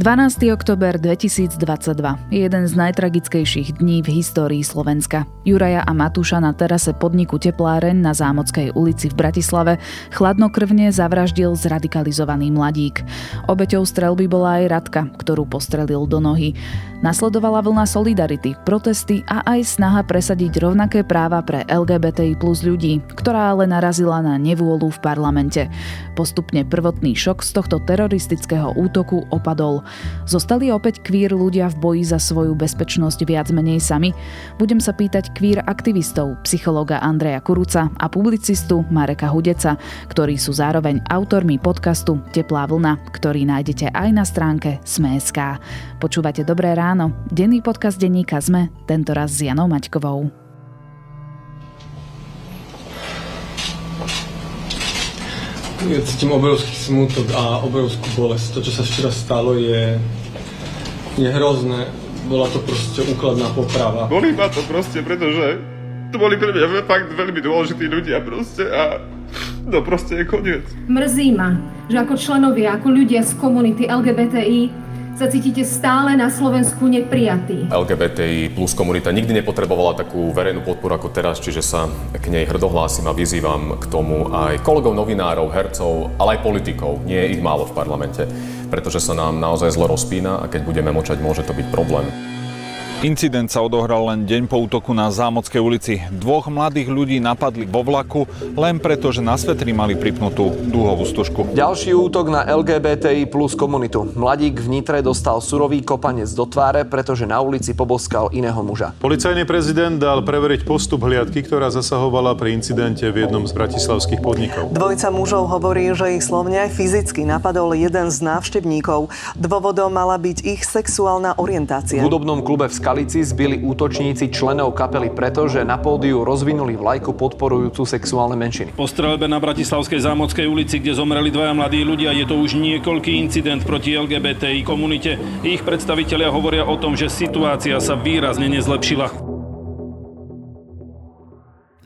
12. oktober 2022 je jeden z najtragickejších dní v histórii Slovenska. Juraja a Matúša na terase podniku Tepláreň na Zámockej ulici v Bratislave chladnokrvne zavraždil zradikalizovaný mladík. Obeťou strelby bola aj Radka, ktorú postrelil do nohy. Nasledovala vlna solidarity, protesty a aj snaha presadiť rovnaké práva pre LGBTI plus ľudí, ktorá ale narazila na nevôľu v parlamente. Postupne prvotný šok z tohto teroristického útoku opadol. Zostali opäť kvír ľudia v boji za svoju bezpečnosť viac menej sami? Budem sa pýtať kvír aktivistov, psychológa Andreja Kuruca a publicistu Mareka Hudeca, ktorí sú zároveň autormi podcastu Teplá vlna, ktorý nájdete aj na stránke Sme.sk. Počúvate Dobré ráno, denný podcast denníka Sme, tento raz s Janou Maťkovou. Ja cítim obrovský smutok a obrovskú bolesť. To, čo sa včera stalo, je, je hrozné. Bola to proste úkladná poprava. Bolí ma to proste, pretože to boli pre mňa fakt veľmi dôležití ľudia proste a to proste je koniec. Mrzí ma, že ako členovia, ako ľudia z komunity LGBTI sa cítite stále na Slovensku neprijatí. LGBTI plus komunita nikdy nepotrebovala takú verejnú podporu ako teraz, čiže sa k nej hrdohlásim a vyzývam k tomu aj kolegov novinárov, hercov, ale aj politikov. Nie je ich málo v parlamente, pretože sa nám naozaj zle rozpína a keď budeme močať, môže to byť problém. Incident sa odohral len deň po útoku na Zámockej ulici. Dvoch mladých ľudí napadli vo vlaku len preto, že na svetri mali pripnutú dúhovú stužku. Ďalší útok na LGBTI plus komunitu. Mladík v Nitre dostal surový kopanec do tváre, pretože na ulici poboskal iného muža. Policajný prezident dal preveriť postup hliadky, ktorá zasahovala pri incidente v jednom z bratislavských podnikov. Dvojica mužov hovorí, že ich slovne aj fyzicky napadol jeden z návštevníkov. Dôvodom mala byť ich sexuálna orientácia. V hudobnom klube v Skalici zbili útočníci členov kapely preto, že na pódiu rozvinuli vlajku podporujúcu sexuálne menšiny. Po strelbe na Bratislavskej zámockej ulici, kde zomreli dvaja mladí ľudia, je to už niekoľký incident proti LGBTI komunite. Ich predstavitelia hovoria o tom, že situácia sa výrazne nezlepšila.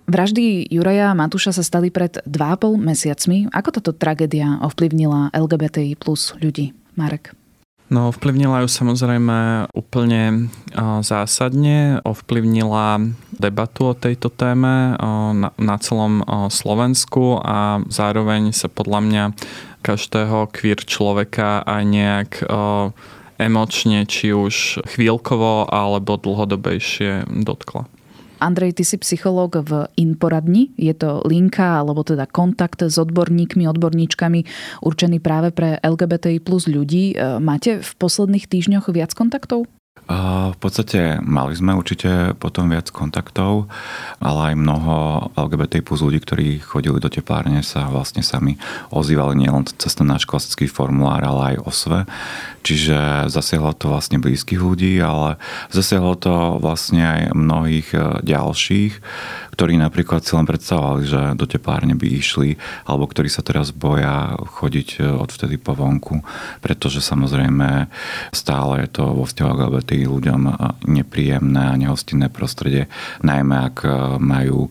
Vraždy Juraja a Matúša sa stali pred 2,5 mesiacmi. Ako táto tragédia ovplyvnila LGBTI plus ľudí? Marek. No ovplyvnila ju samozrejme úplne zásadne, ovplyvnila debatu o tejto téme na, celom Slovensku a zároveň sa podľa mňa každého queer človeka aj nejak emočne, či už chvíľkovo alebo dlhodobejšie dotkla. Andrej, ty si psychológ v Inporadni. Je to linka alebo teda kontakt s odborníkmi, odborníčkami určený práve pre LGBTI plus ľudí. E, máte v posledných týždňoch viac kontaktov? V podstate mali sme určite potom viac kontaktov, ale aj mnoho LGBT plus ľudí, ktorí chodili do teplárne sa vlastne sami ozývali nielen cez ten náš klasický formulár, ale aj osve. Čiže zasiahlo to vlastne blízkych ľudí, ale zasiahlo to vlastne aj mnohých e, ďalších, ktorí napríklad si len predstavovali, že do teplárne by išli, alebo ktorí sa teraz boja chodiť e, odvtedy po vonku, pretože samozrejme stále je to vo vzťahu LGBT ľuďom e, nepríjemné a nehostinné prostredie, najmä ak e, majú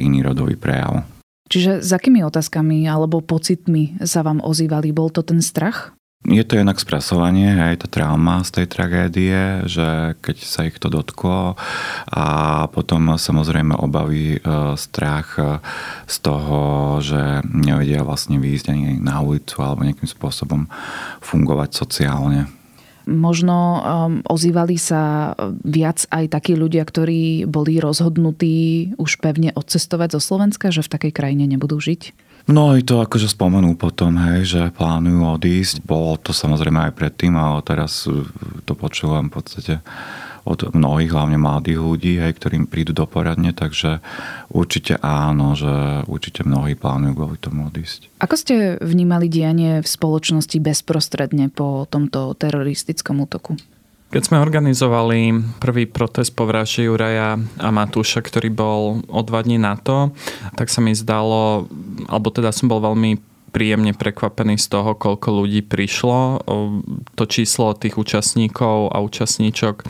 iný rodový prejav. Čiže s akými otázkami alebo pocitmi sa vám ozývali? Bol to ten strach? Je to jednak spracovanie, aj tá trauma z tej tragédie, že keď sa ich to dotklo a potom samozrejme obavy, e, strach e, z toho, že nevedia vlastne výjsť ani na ulicu alebo nejakým spôsobom fungovať sociálne. Možno um, ozývali sa viac aj takí ľudia, ktorí boli rozhodnutí už pevne odcestovať zo Slovenska, že v takej krajine nebudú žiť? I to akože spomenú potom, hej, že plánujú odísť. Bolo to samozrejme aj predtým, ale teraz uh, to počúvam v podstate od mnohých, hlavne mladých ľudí, hej, ktorým prídu do poradne, takže určite áno, že určite mnohí plánujú kvôli tomu odísť. Ako ste vnímali dianie v spoločnosti bezprostredne po tomto teroristickom útoku? Keď sme organizovali prvý protest po vražde Juraja a Matúša, ktorý bol o dva dní na to, tak sa mi zdalo, alebo teda som bol veľmi príjemne prekvapený z toho, koľko ľudí prišlo. To číslo tých účastníkov a účastníčok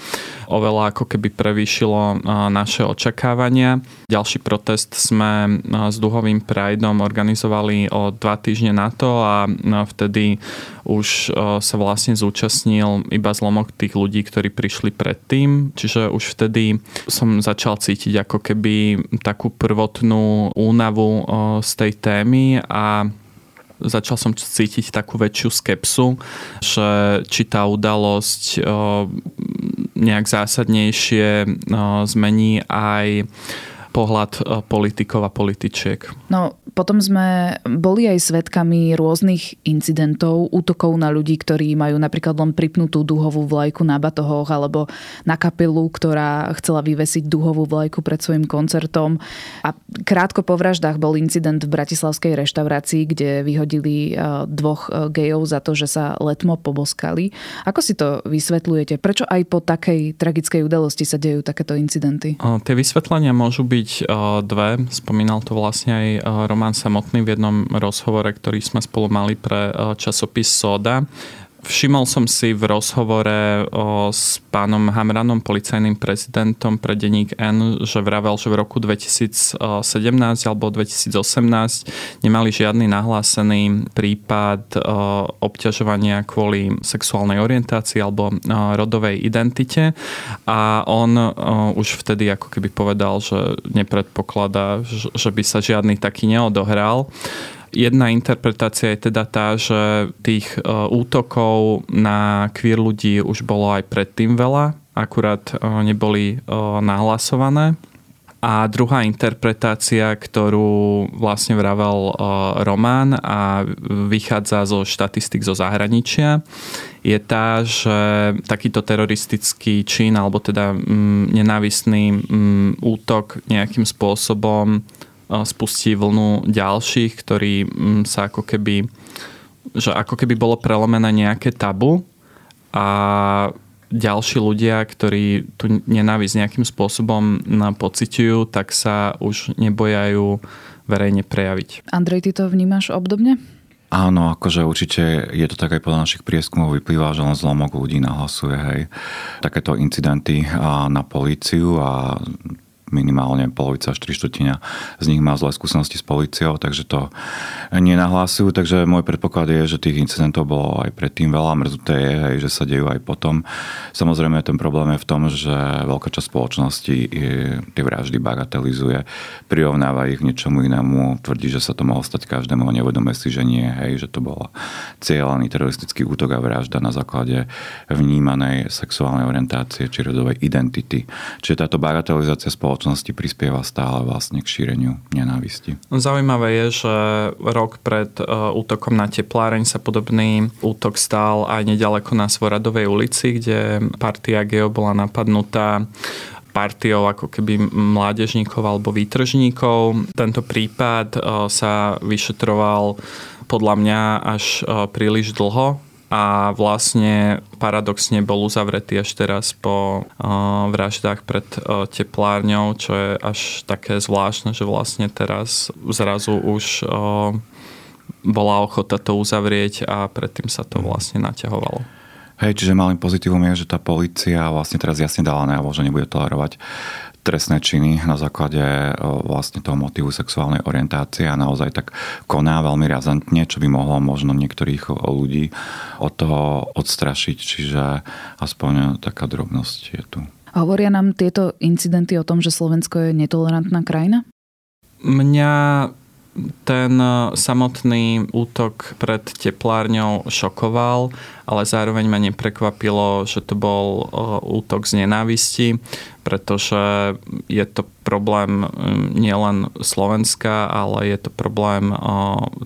oveľa ako keby prevýšilo naše očakávania. Ďalší protest sme s Duhovým Prideom organizovali o dva týždne na to a vtedy už sa vlastne zúčastnil iba zlomok tých ľudí, ktorí prišli predtým. Čiže už vtedy som začal cítiť ako keby takú prvotnú únavu z tej témy a začal som cítiť takú väčšiu skepsu, že či tá udalosť nejak zásadnejšie zmení aj pohľad politikov a političiek. No, potom sme boli aj svetkami rôznych incidentov, útokov na ľudí, ktorí majú napríklad len pripnutú duhovú vlajku na batohoch alebo na kapelu, ktorá chcela vyvesiť duhovú vlajku pred svojim koncertom. A krátko po vraždách bol incident v bratislavskej reštaurácii, kde vyhodili e, dvoch e, gejov za to, že sa letmo poboskali. Ako si to vysvetľujete? Prečo aj po takej tragickej udalosti sa dejú takéto incidenty? Tie vysvetlenia môžu byť dve. Spomínal to vlastne aj Roman Roman samotný v jednom rozhovore, ktorý sme spolu mali pre e, časopis Soda. Všimol som si v rozhovore o, s pánom Hamranom, policajným prezidentom pre denník N, že vravel, že v roku 2017 alebo 2018 nemali žiadny nahlásený prípad o, obťažovania kvôli sexuálnej orientácii alebo o, rodovej identite a on o, už vtedy ako keby povedal, že nepredpokladá, že by sa žiadny taký neodohral. Jedna interpretácia je teda tá, že tých e, útokov na queer ľudí už bolo aj predtým veľa, akurát e, neboli e, nahlasované. A druhá interpretácia, ktorú vlastne vravel Román a vychádza zo štatistik zo zahraničia, je tá, že takýto teroristický čin alebo teda mm, nenávistný mm, útok nejakým spôsobom spustí vlnu ďalších, ktorí mm, sa ako keby že ako keby bolo prelomené nejaké tabu a ďalší ľudia, ktorí tu nenávisť nejakým spôsobom pociťujú, tak sa už nebojajú verejne prejaviť. Andrej, ty to vnímaš obdobne? Áno, akože určite je to tak aj podľa našich prieskumov vyplýva, že len zlomok ľudí nahlasuje hej, takéto incidenty na políciu a minimálne polovica, štvrtina z nich má zlé skúsenosti s policiou, takže to nenahlásujú. Takže môj predpoklad je, že tých incidentov bolo aj predtým veľa. Mrzuté je, hej, že sa dejú aj potom. Samozrejme, ten problém je v tom, že veľká časť spoločnosti tie vraždy bagatelizuje, prirovnáva ich k niečomu inému, tvrdí, že sa to mohlo stať každému a neuvedomuje si, že nie, hej, že to bola cieľaný teroristický útok a vražda na základe vnímanej sexuálnej orientácie či rodovej identity. Čiže táto bagatelizácia spoločnosti spoločnosti prispieva stále vlastne k šíreniu nenávisti. Zaujímavé je, že rok pred e, útokom na tepláreň sa podobný útok stál aj nedaleko na Svoradovej ulici, kde partia Geo bola napadnutá partiou ako keby mládežníkov alebo výtržníkov. Tento prípad e, sa vyšetroval podľa mňa až e, príliš dlho a vlastne paradoxne bol uzavretý až teraz po uh, vraždách pred uh, teplárňou, čo je až také zvláštne, že vlastne teraz zrazu už uh, bola ochota to uzavrieť a predtým sa to vlastne naťahovalo. Hej, čiže malým pozitívum je, že tá policia vlastne teraz jasne dala najavo, že nebude tolerovať trestné činy na základe vlastne toho motivu sexuálnej orientácie a naozaj tak koná veľmi razantne, čo by mohlo možno niektorých ľudí od toho odstrašiť, čiže aspoň taká drobnosť je tu. Hovoria nám tieto incidenty o tom, že Slovensko je netolerantná krajina? Mňa ten e, samotný útok pred teplárňou šokoval, ale zároveň ma neprekvapilo, že to bol e, útok z nenávisti, pretože je to problém nielen Slovenska, ale je to problém e,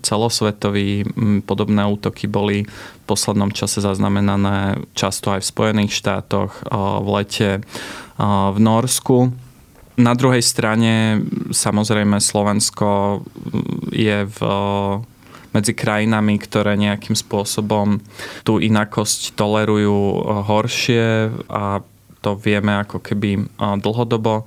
celosvetový. Podobné útoky boli v poslednom čase zaznamenané často aj v Spojených štátoch, v lete v Norsku na druhej strane samozrejme Slovensko je v medzi krajinami, ktoré nejakým spôsobom tú inakosť tolerujú horšie a to vieme ako keby dlhodobo.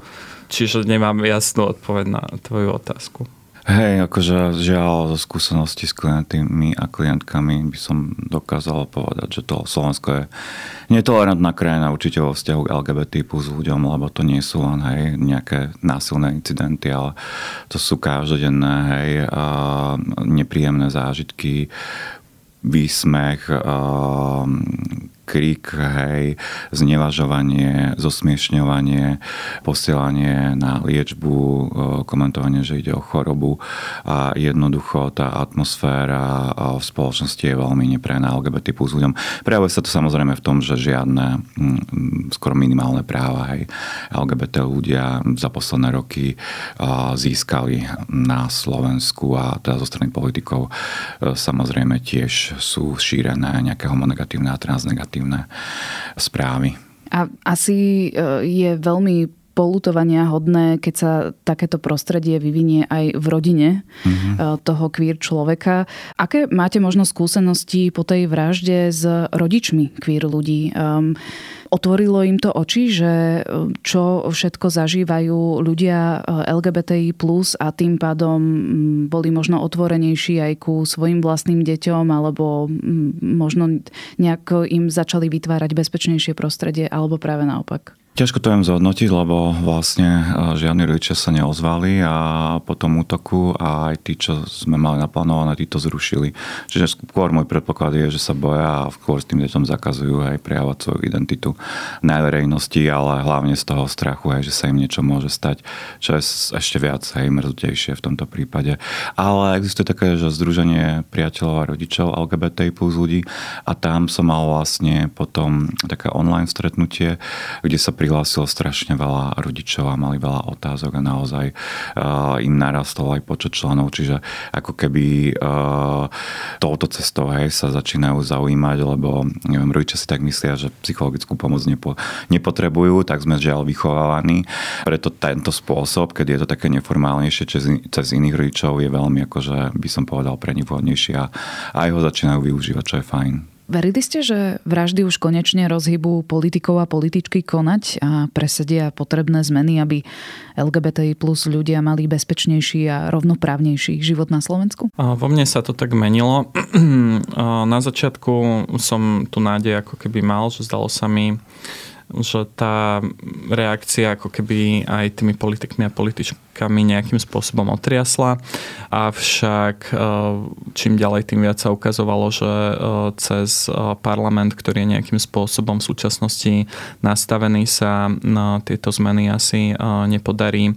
Čiže nemám jasnú odpoveď na tvoju otázku. Hej, akože žiaľ zo skúsenosti s klientmi a klientkami by som dokázal povedať, že to Slovensko je netolerantná krajina určite vo vzťahu k LGBT plus ľuďom, lebo to nie sú len hej, nejaké násilné incidenty, ale to sú každodenné hej, nepríjemné zážitky, výsmech, krik, hej, znevažovanie, zosmiešňovanie, posielanie na liečbu, komentovanie, že ide o chorobu a jednoducho tá atmosféra v spoločnosti je veľmi neprená LGBT plus ľuďom. Prejavuje sa to samozrejme v tom, že žiadne skoro minimálne práva hej, LGBT ľudia za posledné roky získali na Slovensku a teda zo strany politikov e, samozrejme tiež sú šírené nejaké homonegatívne a transnegatívne negatívne správy. A asi e, je veľmi polutovania hodné, keď sa takéto prostredie vyvinie aj v rodine mm-hmm. toho queer človeka. Aké máte možno skúsenosti po tej vražde s rodičmi queer ľudí? Um, Otvorilo im to oči, že e, čo všetko zažívajú ľudia e, LGBTI+, a tým pádom boli možno otvorenejší aj ku svojim vlastným deťom, alebo možno nejak im začali vytvárať bezpečnejšie prostredie, alebo práve naopak? Ťažko to viem zhodnotiť, lebo vlastne e, žiadni rodičia sa neozvali a po tom útoku a aj tí, čo sme mali naplánované, tí to zrušili. Čiže skôr môj predpoklad je, že sa boja a skôr s tým deťom zakazujú aj prejavovať svoju identitu na verejnosti, ale hlavne z toho strachu, aj, že sa im niečo môže stať, čo je ešte viac aj mrzutejšie v tomto prípade. Ale existuje také, že Združenie priateľov a rodičov LGBT plus ľudí a tam som mal vlastne potom také online stretnutie, kde sa pri prihlásilo strašne veľa rodičov a mali veľa otázok a naozaj uh, im narastol aj počet členov, čiže ako keby uh, touto cestou hej, sa začínajú zaujímať, lebo neviem, rodičia si tak myslia, že psychologickú pomoc nepo, nepotrebujú, tak sme žiaľ vychovávaní. Preto tento spôsob, keď je to také neformálnejšie cez, cez iných rodičov, je veľmi akože by som povedal pre nich vhodnejší a aj ho začínajú využívať, čo je fajn. Verili ste, že vraždy už konečne rozhybú politikov a političky konať a presedia potrebné zmeny, aby LGBTI plus ľudia mali bezpečnejší a rovnoprávnejší život na Slovensku? Vo mne sa to tak menilo. Na začiatku som tu nádej ako keby mal, že zdalo sa mi, že tá reakcia ako keby aj tými politikmi a političkami nejakým spôsobom otriasla. Avšak e, čím ďalej, tým viac sa ukazovalo, že e, cez e, parlament, ktorý je nejakým spôsobom v súčasnosti nastavený, sa tieto zmeny asi nepodarí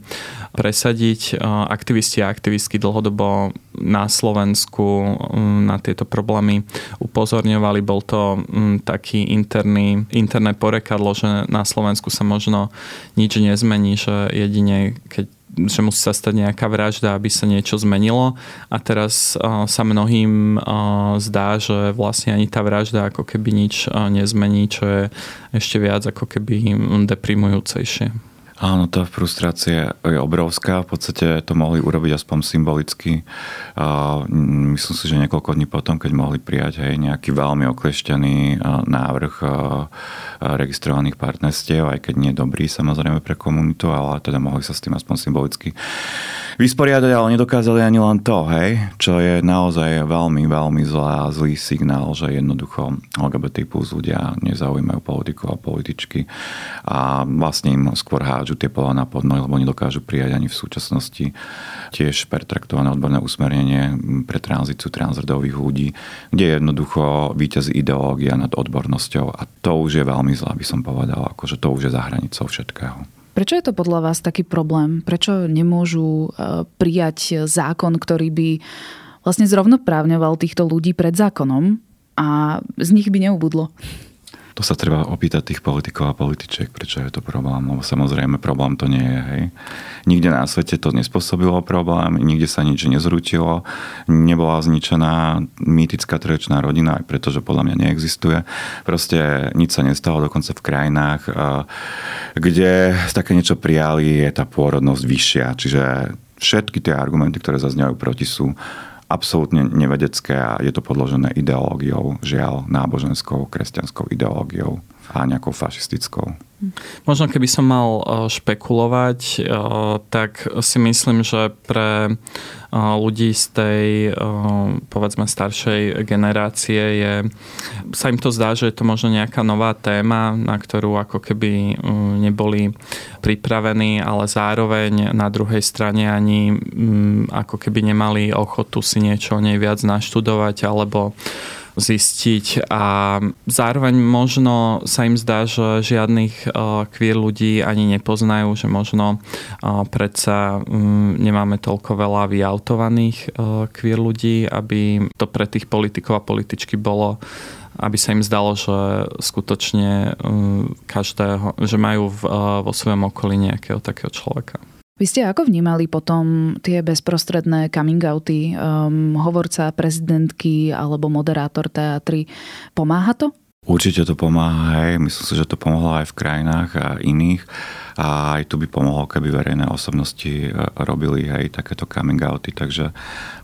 presadiť. Aktivisti a aktivistky dlhodobo na Slovensku na tieto problémy upozorňovali. Bol to taký interný, interné porekadlo, že na Slovensku sa možno nič nezmení, že jedine keď že musí sa stať nejaká vražda, aby sa niečo zmenilo a teraz uh, sa mnohým uh, zdá, že vlastne ani tá vražda ako keby nič uh, nezmení, čo je ešte viac ako keby deprimujúcejšie. Áno, tá frustrácia je obrovská. V podstate to mohli urobiť aspoň symbolicky. A myslím si, že niekoľko dní potom, keď mohli prijať aj nejaký veľmi okleštený návrh registrovaných partnerstiev, aj keď nie dobrý samozrejme pre komunitu, ale teda mohli sa s tým aspoň symbolicky vysporiadať, ale nedokázali ani len to, hej, čo je naozaj veľmi, veľmi zlá, zlý signál, že jednoducho LGBT plus ľudia nezaujímajú politikov a političky a vlastne im skôr hádžu tie pola na podnohy, lebo nedokážu prijať ani v súčasnosti tiež pertraktované odborné usmernenie pre tranzíciu transrodových ľudí, kde je jednoducho víťaz ideológia nad odbornosťou a to už je veľmi zlá, by som povedal, akože to už je za hranicou všetkého. Prečo je to podľa vás taký problém? Prečo nemôžu e, prijať zákon, ktorý by vlastne zrovnoprávňoval týchto ľudí pred zákonom a z nich by neubudlo? To sa treba opýtať tých politikov a političiek, prečo je to problém. Lebo samozrejme problém to nie je. Hej. Nikde na svete to nespôsobilo problém, nikde sa nič nezrútilo, nebola zničená mýtická troječná rodina, aj pretože podľa mňa neexistuje. Proste nič sa nestalo, dokonca v krajinách, kde také niečo prijali, je tá pôrodnosť vyššia. Čiže všetky tie argumenty, ktoré zazňajú proti sú absolútne nevedecké a je to podložené ideológiou, žiaľ, náboženskou, kresťanskou ideológiou a nejakou fašistickou. Možno keby som mal špekulovať, tak si myslím, že pre ľudí z tej povedzme staršej generácie je, sa im to zdá, že je to možno nejaká nová téma, na ktorú ako keby neboli pripravení, ale zároveň na druhej strane ani ako keby nemali ochotu si niečo o nej viac naštudovať alebo zistiť a zároveň možno sa im zdá, že žiadnych queer ľudí ani nepoznajú, že možno predsa mm, nemáme toľko veľa vyautovaných queer ľudí, aby to pre tých politikov a političky bolo aby sa im zdalo, že skutočne mm, každého, že majú vo svojom okolí nejakého takého človeka. Vy ste ako vnímali potom tie bezprostredné coming outy um, hovorca prezidentky alebo moderátor teatry? Pomáha to? Určite to pomáha, hej. Myslím si, že to pomohlo aj v krajinách a iných. A aj tu by pomohlo, keby verejné osobnosti e, robili aj takéto coming outy. Takže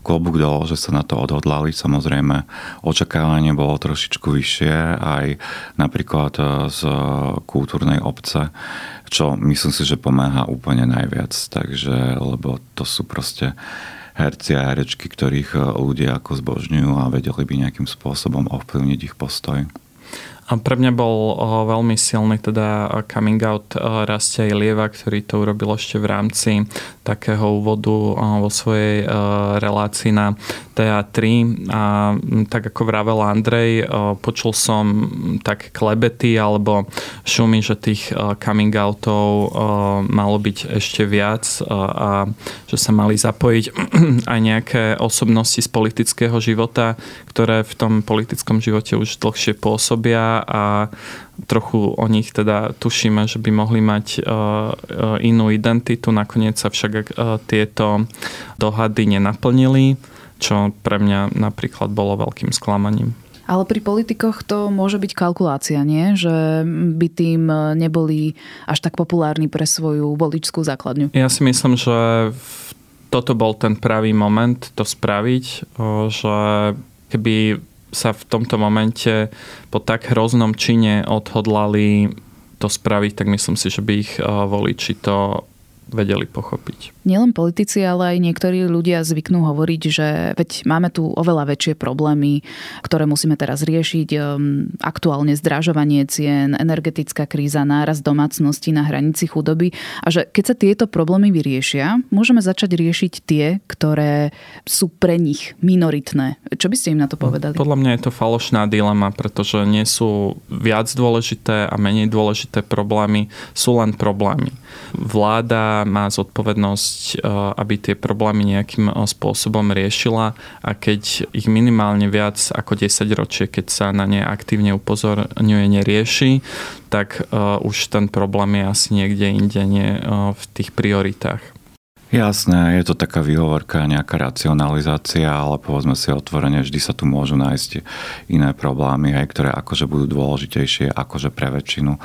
klobúk dolo, že sa na to odhodlali. Samozrejme, očakávanie bolo trošičku vyššie aj napríklad e, z kultúrnej obce čo myslím si, že pomáha úplne najviac. Takže, lebo to sú proste herci a herečky, ktorých ľudia ako zbožňujú a vedeli by nejakým spôsobom ovplyvniť ich postoj. Pre mňa bol veľmi silný teda coming out Rastia Ilieva, ktorý to urobil ešte v rámci takého úvodu vo svojej relácii na TA3 a tak ako vravel Andrej, počul som tak klebety alebo šumy, že tých coming outov malo byť ešte viac a že sa mali zapojiť aj nejaké osobnosti z politického života, ktoré v tom politickom živote už dlhšie pôsobia a trochu o nich teda tušíme, že by mohli mať inú identitu. Nakoniec sa však tieto dohady nenaplnili, čo pre mňa napríklad bolo veľkým sklamaním. Ale pri politikoch to môže byť kalkulácia, nie? Že by tým neboli až tak populárni pre svoju voličskú základňu. Ja si myslím, že toto bol ten pravý moment to spraviť, že keby sa v tomto momente po tak hroznom čine odhodlali to spraviť, tak myslím si, že by ich voliči to vedeli pochopiť. Nielen politici, ale aj niektorí ľudia zvyknú hovoriť, že veď máme tu oveľa väčšie problémy, ktoré musíme teraz riešiť. Ehm, aktuálne zdražovanie cien, energetická kríza, náraz domácnosti na hranici chudoby a že keď sa tieto problémy vyriešia, môžeme začať riešiť tie, ktoré sú pre nich minoritné. Čo by ste im na to povedali? Podľa mňa je to falošná dilema, pretože nie sú viac dôležité a menej dôležité problémy, sú len problémy. Vláda má zodpovednosť, e, aby tie problémy nejakým e, spôsobom riešila a keď ich minimálne viac ako 10 ročie, keď sa na ne aktívne upozorňuje, nerieši, tak e, už ten problém je asi niekde inde, nie v tých prioritách. Jasné, je to taká výhovorka, nejaká racionalizácia, ale povedzme si otvorene, vždy sa tu môžu nájsť iné problémy, aj, ktoré akože budú dôležitejšie akože pre väčšinu.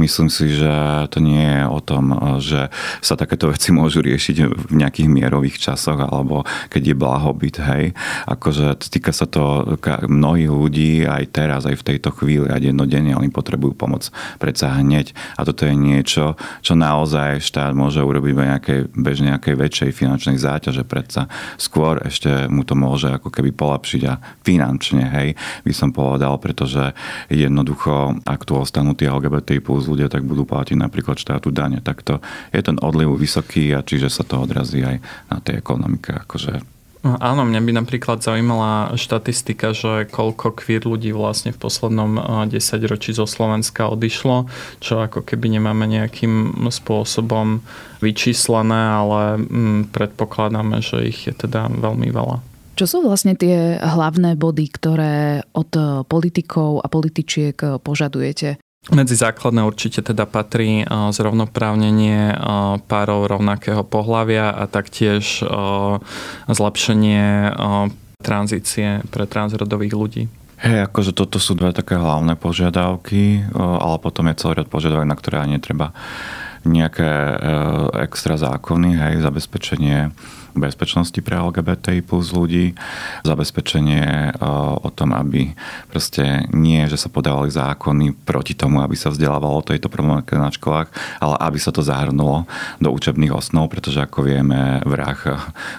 Myslím si, že to nie je o tom, že sa takéto veci môžu riešiť v nejakých mierových časoch, alebo keď je blahobyt, hej. Akože týka sa to mnohých ľudí aj teraz, aj v tejto chvíli, aj dennodenne, oni potrebujú pomoc predsa hneď. A toto je niečo, čo naozaj štát môže urobiť v nejakej bežnej nejakej väčšej finančnej záťaže predsa. Skôr ešte mu to môže ako keby polapšiť a finančne, hej, by som povedal, pretože jednoducho, ak tu ostanú tie LGBT plus ľudia, tak budú platiť napríklad štátu dane. Tak to je ten odliv vysoký a čiže sa to odrazí aj na tej ekonomike. Akože No, áno, mňa by napríklad zaujímala štatistika, že koľko queer ľudí vlastne v poslednom 10 ročí zo Slovenska odišlo, čo ako keby nemáme nejakým spôsobom vyčíslené, ale mm, predpokladáme, že ich je teda veľmi veľa. Čo sú vlastne tie hlavné body, ktoré od politikov a političiek požadujete? Medzi základné určite teda patrí zrovnoprávnenie párov rovnakého pohľavia a taktiež zlepšenie tranzície pre transrodových ľudí. Hej, akože toto sú dve také hlavné požiadavky, ale potom je celý rad požiadavok, na ktoré ani netreba nejaké extra zákony, hej, zabezpečenie bezpečnosti pre LGBTI plus ľudí, zabezpečenie o tom, aby proste nie, že sa podávali zákony proti tomu, aby sa vzdelávalo tejto problematike na školách, ale aby sa to zahrnulo do učebných osnov, pretože ako vieme, vrah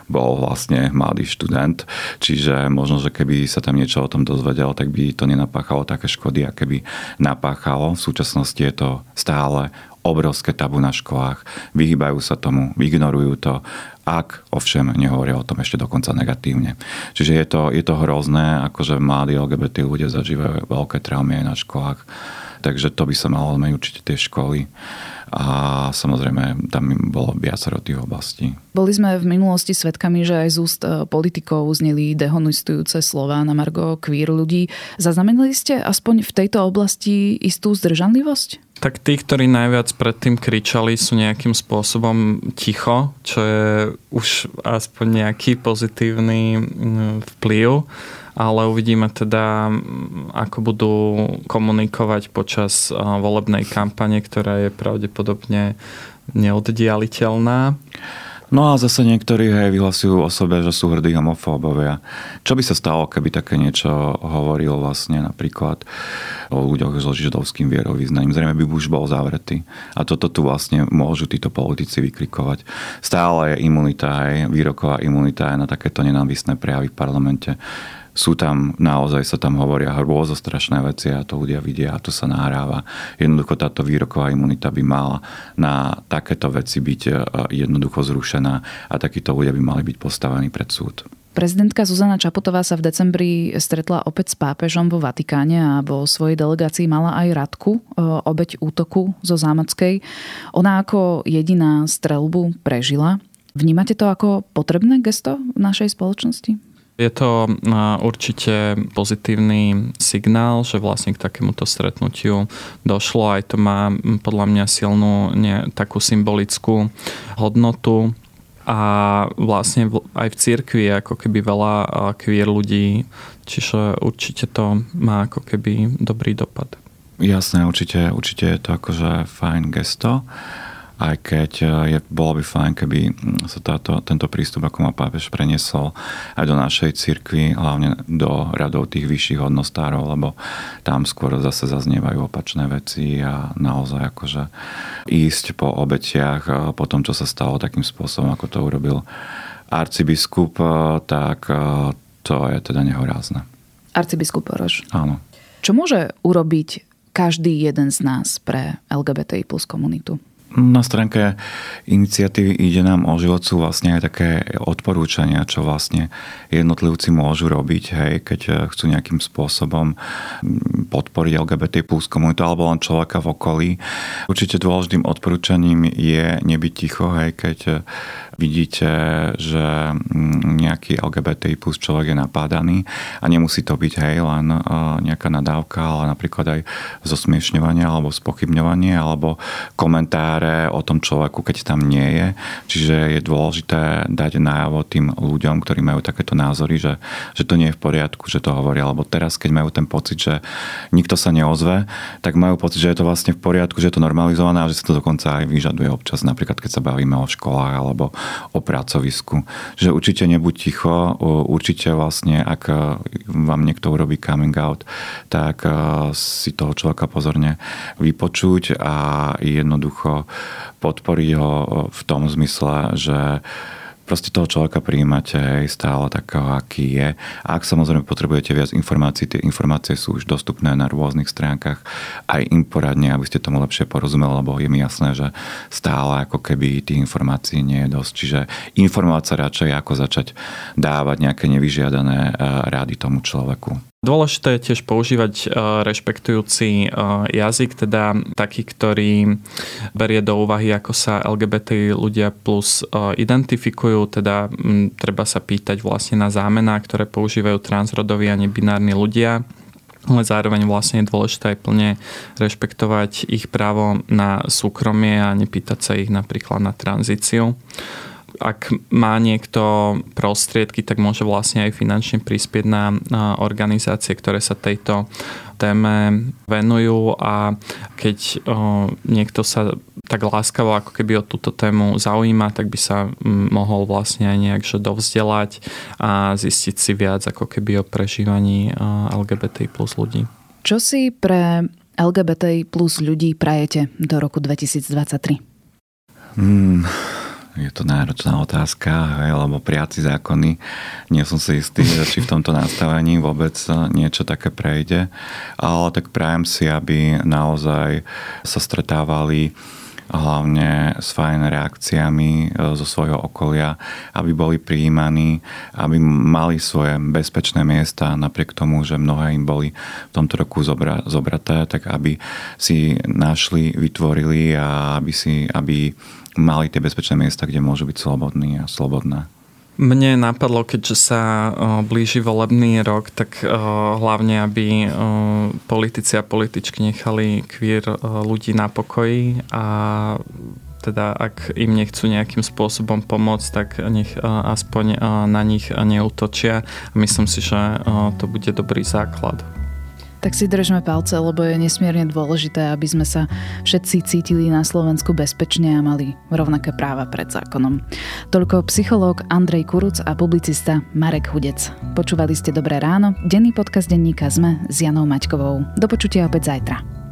bol vlastne mladý študent, čiže možno, že keby sa tam niečo o tom dozvedel, tak by to nenapáchalo také škody, aké by napáchalo. V súčasnosti je to stále obrovské tabu na školách, vyhýbajú sa tomu, ignorujú to, ak ovšem nehovoria o tom ešte dokonca negatívne. Čiže je to, je to hrozné, akože mladí LGBT ľudia zažívajú veľké traumy aj na školách. Takže to by sa malo zmeniť určite tie školy a samozrejme tam bolo viacero tých oblastí. Boli sme v minulosti svedkami, že aj z úst e, politikov uzneli dehonestujúce slova na Margo queer ľudí. Zaznamenali ste aspoň v tejto oblasti istú zdržanlivosť? Tak tí, ktorí najviac predtým kričali, sú nejakým spôsobom ticho, čo je už aspoň nejaký pozitívny mm, vplyv ale uvidíme teda, mm, ako budú komunikovať počas volebnej kampane, ktorá je pravdepodobne neoddialiteľná. No a zase niektorí hej, vyhlasujú o sebe, že sú hrdí homofóbovia. Čo by sa stalo, keby také niečo hovoril vlastne napríklad o ľuďoch so židovským vierovýznaním? Zrejme by už bol zavretý. A toto tu vlastne môžu títo politici vykrikovať. Stále je imunita, hej, výroková imunita aj na takéto nenávisné prejavy v parlamente sú tam, naozaj sa tam hovoria strašné veci a to ľudia vidia a to sa nahráva. Jednoducho táto výroková imunita by mala na takéto veci byť e, jednoducho zrušená a takíto ľudia by mali byť postavení pred súd. Prezidentka Zuzana Čapotová sa v decembri stretla opäť s pápežom vo Vatikáne a vo svojej delegácii mala aj Radku, e, obeď útoku zo Zámockej. Ona ako jediná strelbu prežila. Vnímate to ako potrebné gesto v našej spoločnosti? Je to určite pozitívny signál, že vlastne k takémuto stretnutiu došlo. Aj to má podľa mňa silnú nie, takú symbolickú hodnotu. A vlastne aj v cirkvi ako keby veľa queer ľudí, čiže určite to má ako keby dobrý dopad. Jasné, určite, určite je to akože fajn gesto aj keď e, je, bolo by fajn, keby sa táto, tento prístup, ako má pápež, preniesol aj do našej cirkvi, hlavne do radov tých vyšších hodnostárov, lebo tam skôr zase zaznievajú opačné veci a naozaj akože ísť po obetiach, e, po tom, čo sa stalo takým spôsobom, ako to urobil arcibiskup, e, tak to je teda nehorázne. Arcibiskup Oroš. Áno. Čo môže urobiť každý jeden z nás pre LGBTI plus komunitu? Na stránke iniciatívy ide nám o život sú vlastne aj také odporúčania, čo vlastne jednotlivci môžu robiť, hej, keď eh, chcú nejakým spôsobom mm, podporiť LGBT plus komunitu alebo len človeka v okolí. Určite dôležitým odporúčaním je nebyť ticho, hej, keď eh, vidíte, že mm, nejaký LGBT plus človek je napádaný a nemusí to byť hej, len nejaká nadávka, ale napríklad aj zosmiešňovanie alebo spochybňovanie alebo komentáre o tom človeku, keď tam nie je. Čiže je dôležité dať najavo tým ľuďom, ktorí majú takéto názory, že, že to nie je v poriadku, že to hovoria. Alebo teraz, keď majú ten pocit, že nikto sa neozve, tak majú pocit, že je to vlastne v poriadku, že je to normalizované a že sa to dokonca aj vyžaduje občas. Napríklad, keď sa bavíme o školách alebo o pracovisku. Že určite nebuď ticho, určite vlastne, ak vám niekto urobí coming out, tak si toho človeka pozorne vypočuť a jednoducho podporiť ho v tom zmysle, že proste toho človeka prijímate hej, stále takého, aký je. A ak samozrejme potrebujete viac informácií, tie informácie sú už dostupné na rôznych stránkach. Aj im poradne, aby ste tomu lepšie porozumeli, lebo je mi jasné, že stále ako keby tých informácií nie je dosť. Čiže informovať sa radšej, ako začať dávať nejaké nevyžiadané eh, rady tomu človeku. Dôležité je tiež používať e, rešpektujúci e, jazyk, teda taký, ktorý berie do úvahy, ako sa LGBT ľudia plus e, identifikujú, teda treba sa pýtať vlastne na zámená, ktoré používajú transrodoví a nebinárni ľudia ale zároveň vlastne je dôležité aj plne rešpektovať ich právo na súkromie a nepýtať sa ich napríklad na tranzíciu. Ak má niekto prostriedky, tak môže vlastne aj finančne prispieť na, na organizácie, ktoré sa tejto téme venujú a keď o, niekto sa tak láskavo ako keby o túto tému zaujíma, tak by sa mohol vlastne aj nejak že dovzdelať a zistiť si viac ako keby o prežívaní LGBT plus ľudí. Čo si pre LGBT plus ľudí prajete do roku 2023? Hmm, je to náročná otázka, lebo priaci zákony, nie som si istý, či v tomto nastavení vôbec niečo také prejde, ale tak prajem si, aby naozaj sa stretávali hlavne s fajn reakciami e, zo svojho okolia, aby boli prijímaní, aby mali svoje bezpečné miesta, napriek tomu, že mnohé im boli v tomto roku zobra, zobraté, tak aby si našli, vytvorili a aby, si, aby mali tie bezpečné miesta, kde môžu byť slobodní a slobodné. Mne napadlo, keďže sa blíži volebný rok, tak hlavne, aby politici a političky nechali queer ľudí na pokoji a teda ak im nechcú nejakým spôsobom pomôcť, tak nech aspoň na nich neutočia. Myslím si, že to bude dobrý základ. Tak si držme palce, lebo je nesmierne dôležité, aby sme sa všetci cítili na Slovensku bezpečne a mali rovnaké práva pred zákonom. Toľko psychológ Andrej Kuruc a publicista Marek Hudec. Počúvali ste Dobré ráno, denný podcast denníka ZME s Janou Maťkovou. Do počutia opäť zajtra.